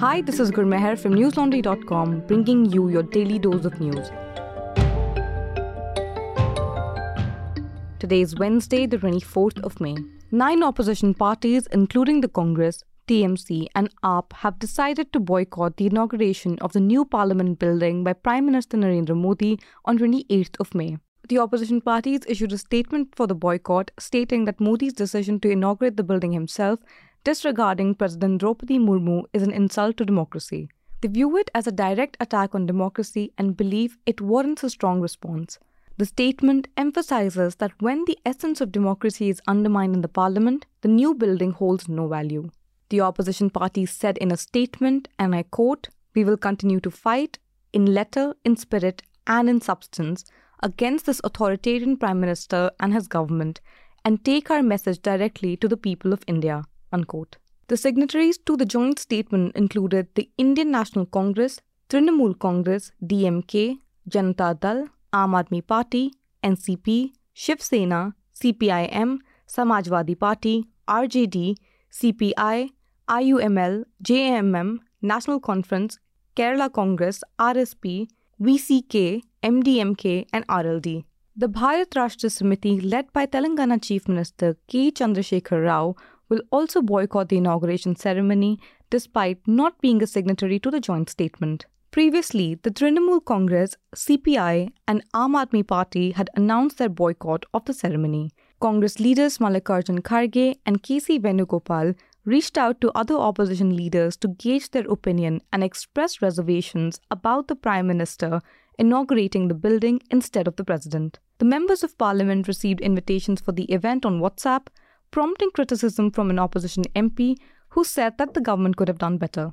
Hi, this is Gurmehar from newslaundry.com bringing you your daily dose of news. Today is Wednesday, the 24th of May. Nine opposition parties, including the Congress, TMC, and AAP, have decided to boycott the inauguration of the new parliament building by Prime Minister Narendra Modi on 28th of May. The opposition parties issued a statement for the boycott, stating that Modi's decision to inaugurate the building himself, disregarding President Draupadi Murmu, is an insult to democracy. They view it as a direct attack on democracy and believe it warrants a strong response. The statement emphasizes that when the essence of democracy is undermined in the parliament, the new building holds no value. The opposition parties said in a statement, and I quote, We will continue to fight in letter, in spirit, and in substance against this authoritarian Prime Minister and his government and take our message directly to the people of India. Unquote. The signatories to the joint statement included the Indian National Congress, Trinamool Congress, DMK, Janata Dal, Aam Aadmi Party, NCP, Shiv Sena, CPIM, Samajwadi Party, RJD, CPI, IUML, JMM, National Conference, Kerala Congress, RSP, VCK, MDMK, and RLD. The Bharat Rashtra Samiti, led by Telangana Chief Minister K. Chandrasekhar Rao, will also boycott the inauguration ceremony despite not being a signatory to the joint statement. Previously, the Trinamool Congress, CPI, and Aam Aadmi Party had announced their boycott of the ceremony. Congress leaders Mallikarjun Kharge and KC Venugopal reached out to other opposition leaders to gauge their opinion and express reservations about the Prime Minister inaugurating the building instead of the President. The members of Parliament received invitations for the event on WhatsApp, prompting criticism from an opposition MP who said that the government could have done better.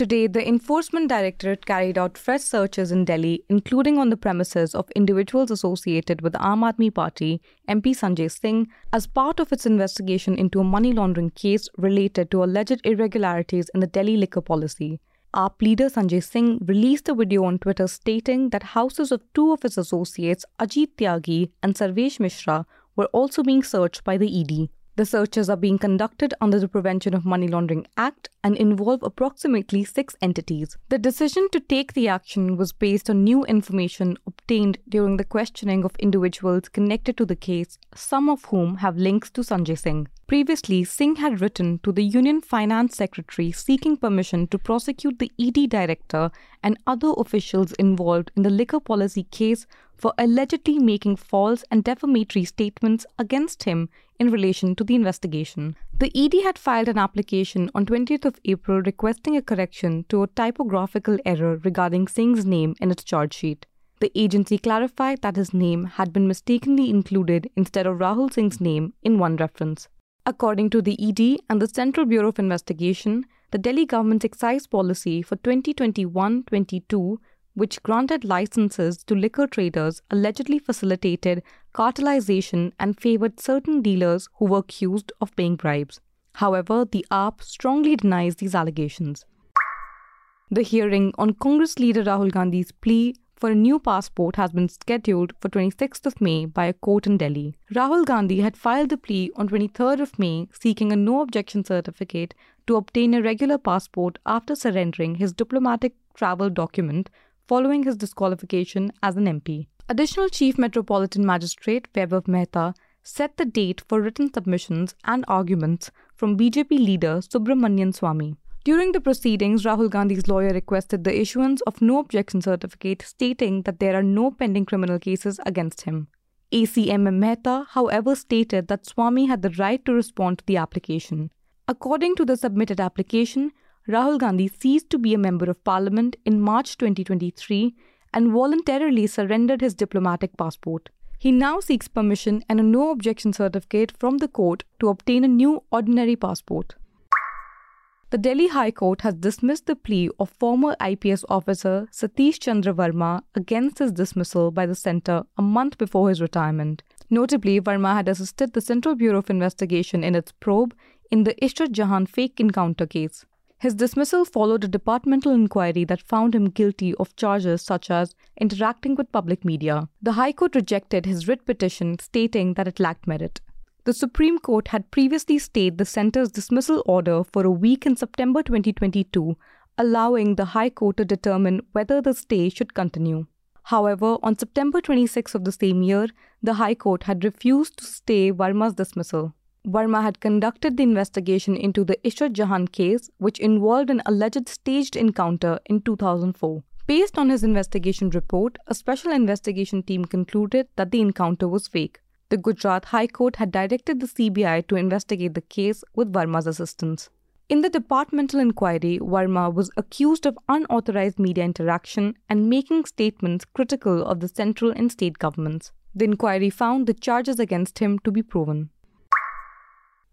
Today, the Enforcement Directorate carried out fresh searches in Delhi, including on the premises of individuals associated with the Aam Aadmi Party, MP Sanjay Singh, as part of its investigation into a money laundering case related to alleged irregularities in the Delhi liquor policy. AAP leader Sanjay Singh released a video on Twitter stating that houses of two of his associates, Ajit Tyagi and Sarvesh Mishra, were also being searched by the ED. The searches are being conducted under the Prevention of Money Laundering Act and involve approximately six entities. The decision to take the action was based on new information obtained during the questioning of individuals connected to the case, some of whom have links to Sanjay Singh. Previously, Singh had written to the Union Finance Secretary seeking permission to prosecute the ED director and other officials involved in the liquor policy case for allegedly making false and defamatory statements against him in relation to the investigation. The ED had filed an application on 20th of April requesting a correction to a typographical error regarding Singh's name in its charge sheet. The agency clarified that his name had been mistakenly included instead of Rahul Singh's name in one reference. According to the ED and the Central Bureau of Investigation, the Delhi government's excise policy for 2021 22 which granted licenses to liquor traders, allegedly facilitated cartelization and favored certain dealers who were accused of paying bribes. However, the AAP strongly denies these allegations. The hearing on Congress leader Rahul Gandhi's plea for a new passport has been scheduled for 26th of May by a court in Delhi. Rahul Gandhi had filed the plea on 23rd of May seeking a no objection certificate to obtain a regular passport after surrendering his diplomatic travel document following his disqualification as an MP. Additional Chief Metropolitan Magistrate Vaibhav Mehta set the date for written submissions and arguments from BJP leader Subramanian Swamy. During the proceedings, Rahul Gandhi's lawyer requested the issuance of no objection certificate stating that there are no pending criminal cases against him. ACM Mehta, however, stated that Swamy had the right to respond to the application. According to the submitted application, Rahul Gandhi ceased to be a member of parliament in March 2023 and voluntarily surrendered his diplomatic passport. He now seeks permission and a no objection certificate from the court to obtain a new ordinary passport. The Delhi High Court has dismissed the plea of former IPS officer Satish Chandra Verma against his dismissal by the centre a month before his retirement. Notably, Verma had assisted the Central Bureau of Investigation in its probe in the Ishrat Jahan fake encounter case. His dismissal followed a departmental inquiry that found him guilty of charges such as interacting with public media. The High Court rejected his writ petition, stating that it lacked merit. The Supreme Court had previously stayed the centre's dismissal order for a week in September 2022, allowing the High Court to determine whether the stay should continue. However, on September 26 of the same year, the High Court had refused to stay Verma's dismissal. Verma had conducted the investigation into the Ishrat Jahan case, which involved an alleged staged encounter in 2004. Based on his investigation report, a special investigation team concluded that the encounter was fake. The Gujarat High Court had directed the CBI to investigate the case with Verma's assistance. In the departmental inquiry, Verma was accused of unauthorized media interaction and making statements critical of the central and state governments. The inquiry found the charges against him to be proven.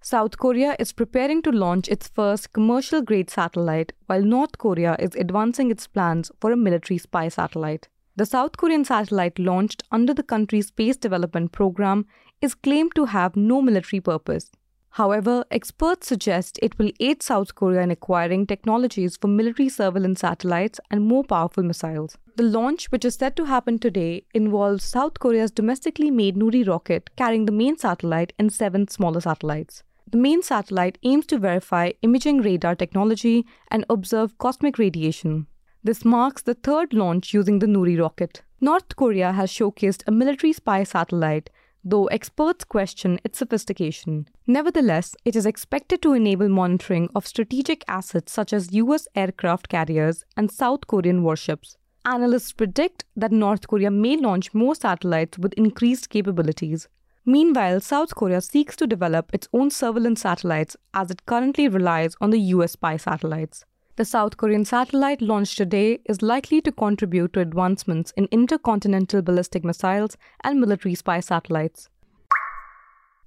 South Korea is preparing to launch its first commercial grade satellite, while North Korea is advancing its plans for a military spy satellite. The South Korean satellite launched under the country's space development program is claimed to have no military purpose. However, experts suggest it will aid South Korea in acquiring technologies for military surveillance satellites and more powerful missiles. The launch, which is set to happen today, involves South Korea's domestically made Nuri rocket carrying the main satellite and seven smaller satellites. The main satellite aims to verify imaging radar technology and observe cosmic radiation. This marks the third launch using the Nuri rocket. North Korea has showcased a military spy satellite, though experts question its sophistication. Nevertheless, it is expected to enable monitoring of strategic assets such as US aircraft carriers and South Korean warships. Analysts predict that North Korea may launch more satellites with increased capabilities. Meanwhile, South Korea seeks to develop its own surveillance satellites as it currently relies on the US spy satellites. The South Korean satellite launched today is likely to contribute to advancements in intercontinental ballistic missiles and military spy satellites.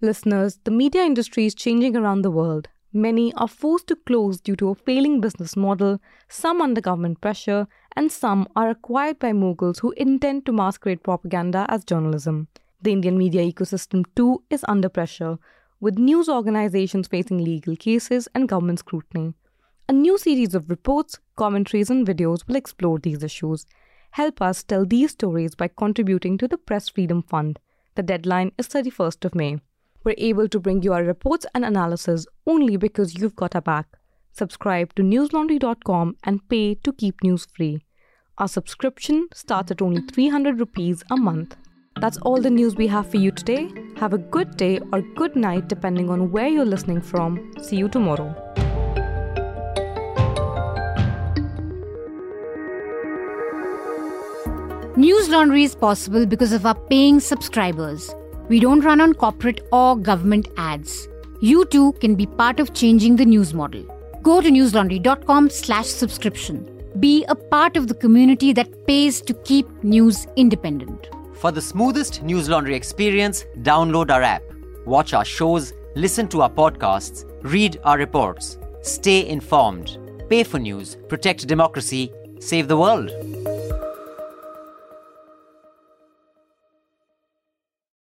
Listeners, the media industry is changing around the world. Many are forced to close due to a failing business model, some under government pressure, and some are acquired by moguls who intend to masquerade propaganda as journalism. The Indian media ecosystem too is under pressure, with news organizations facing legal cases and government scrutiny. A new series of reports, commentaries, and videos will explore these issues. Help us tell these stories by contributing to the Press Freedom Fund. The deadline is 31st of May. We're able to bring you our reports and analysis only because you've got our back. Subscribe to newslaundry.com and pay to keep news free. Our subscription starts at only 300 rupees a month. That's all the news we have for you today. Have a good day or good night depending on where you're listening from. See you tomorrow. News Laundry is possible because of our paying subscribers. We don't run on corporate or government ads. You too can be part of changing the news model. Go to newslaundry.com slash subscription. Be a part of the community that pays to keep news independent. For the smoothest News Laundry experience, download our app, watch our shows, listen to our podcasts, read our reports. Stay informed. Pay for news, protect democracy, save the world.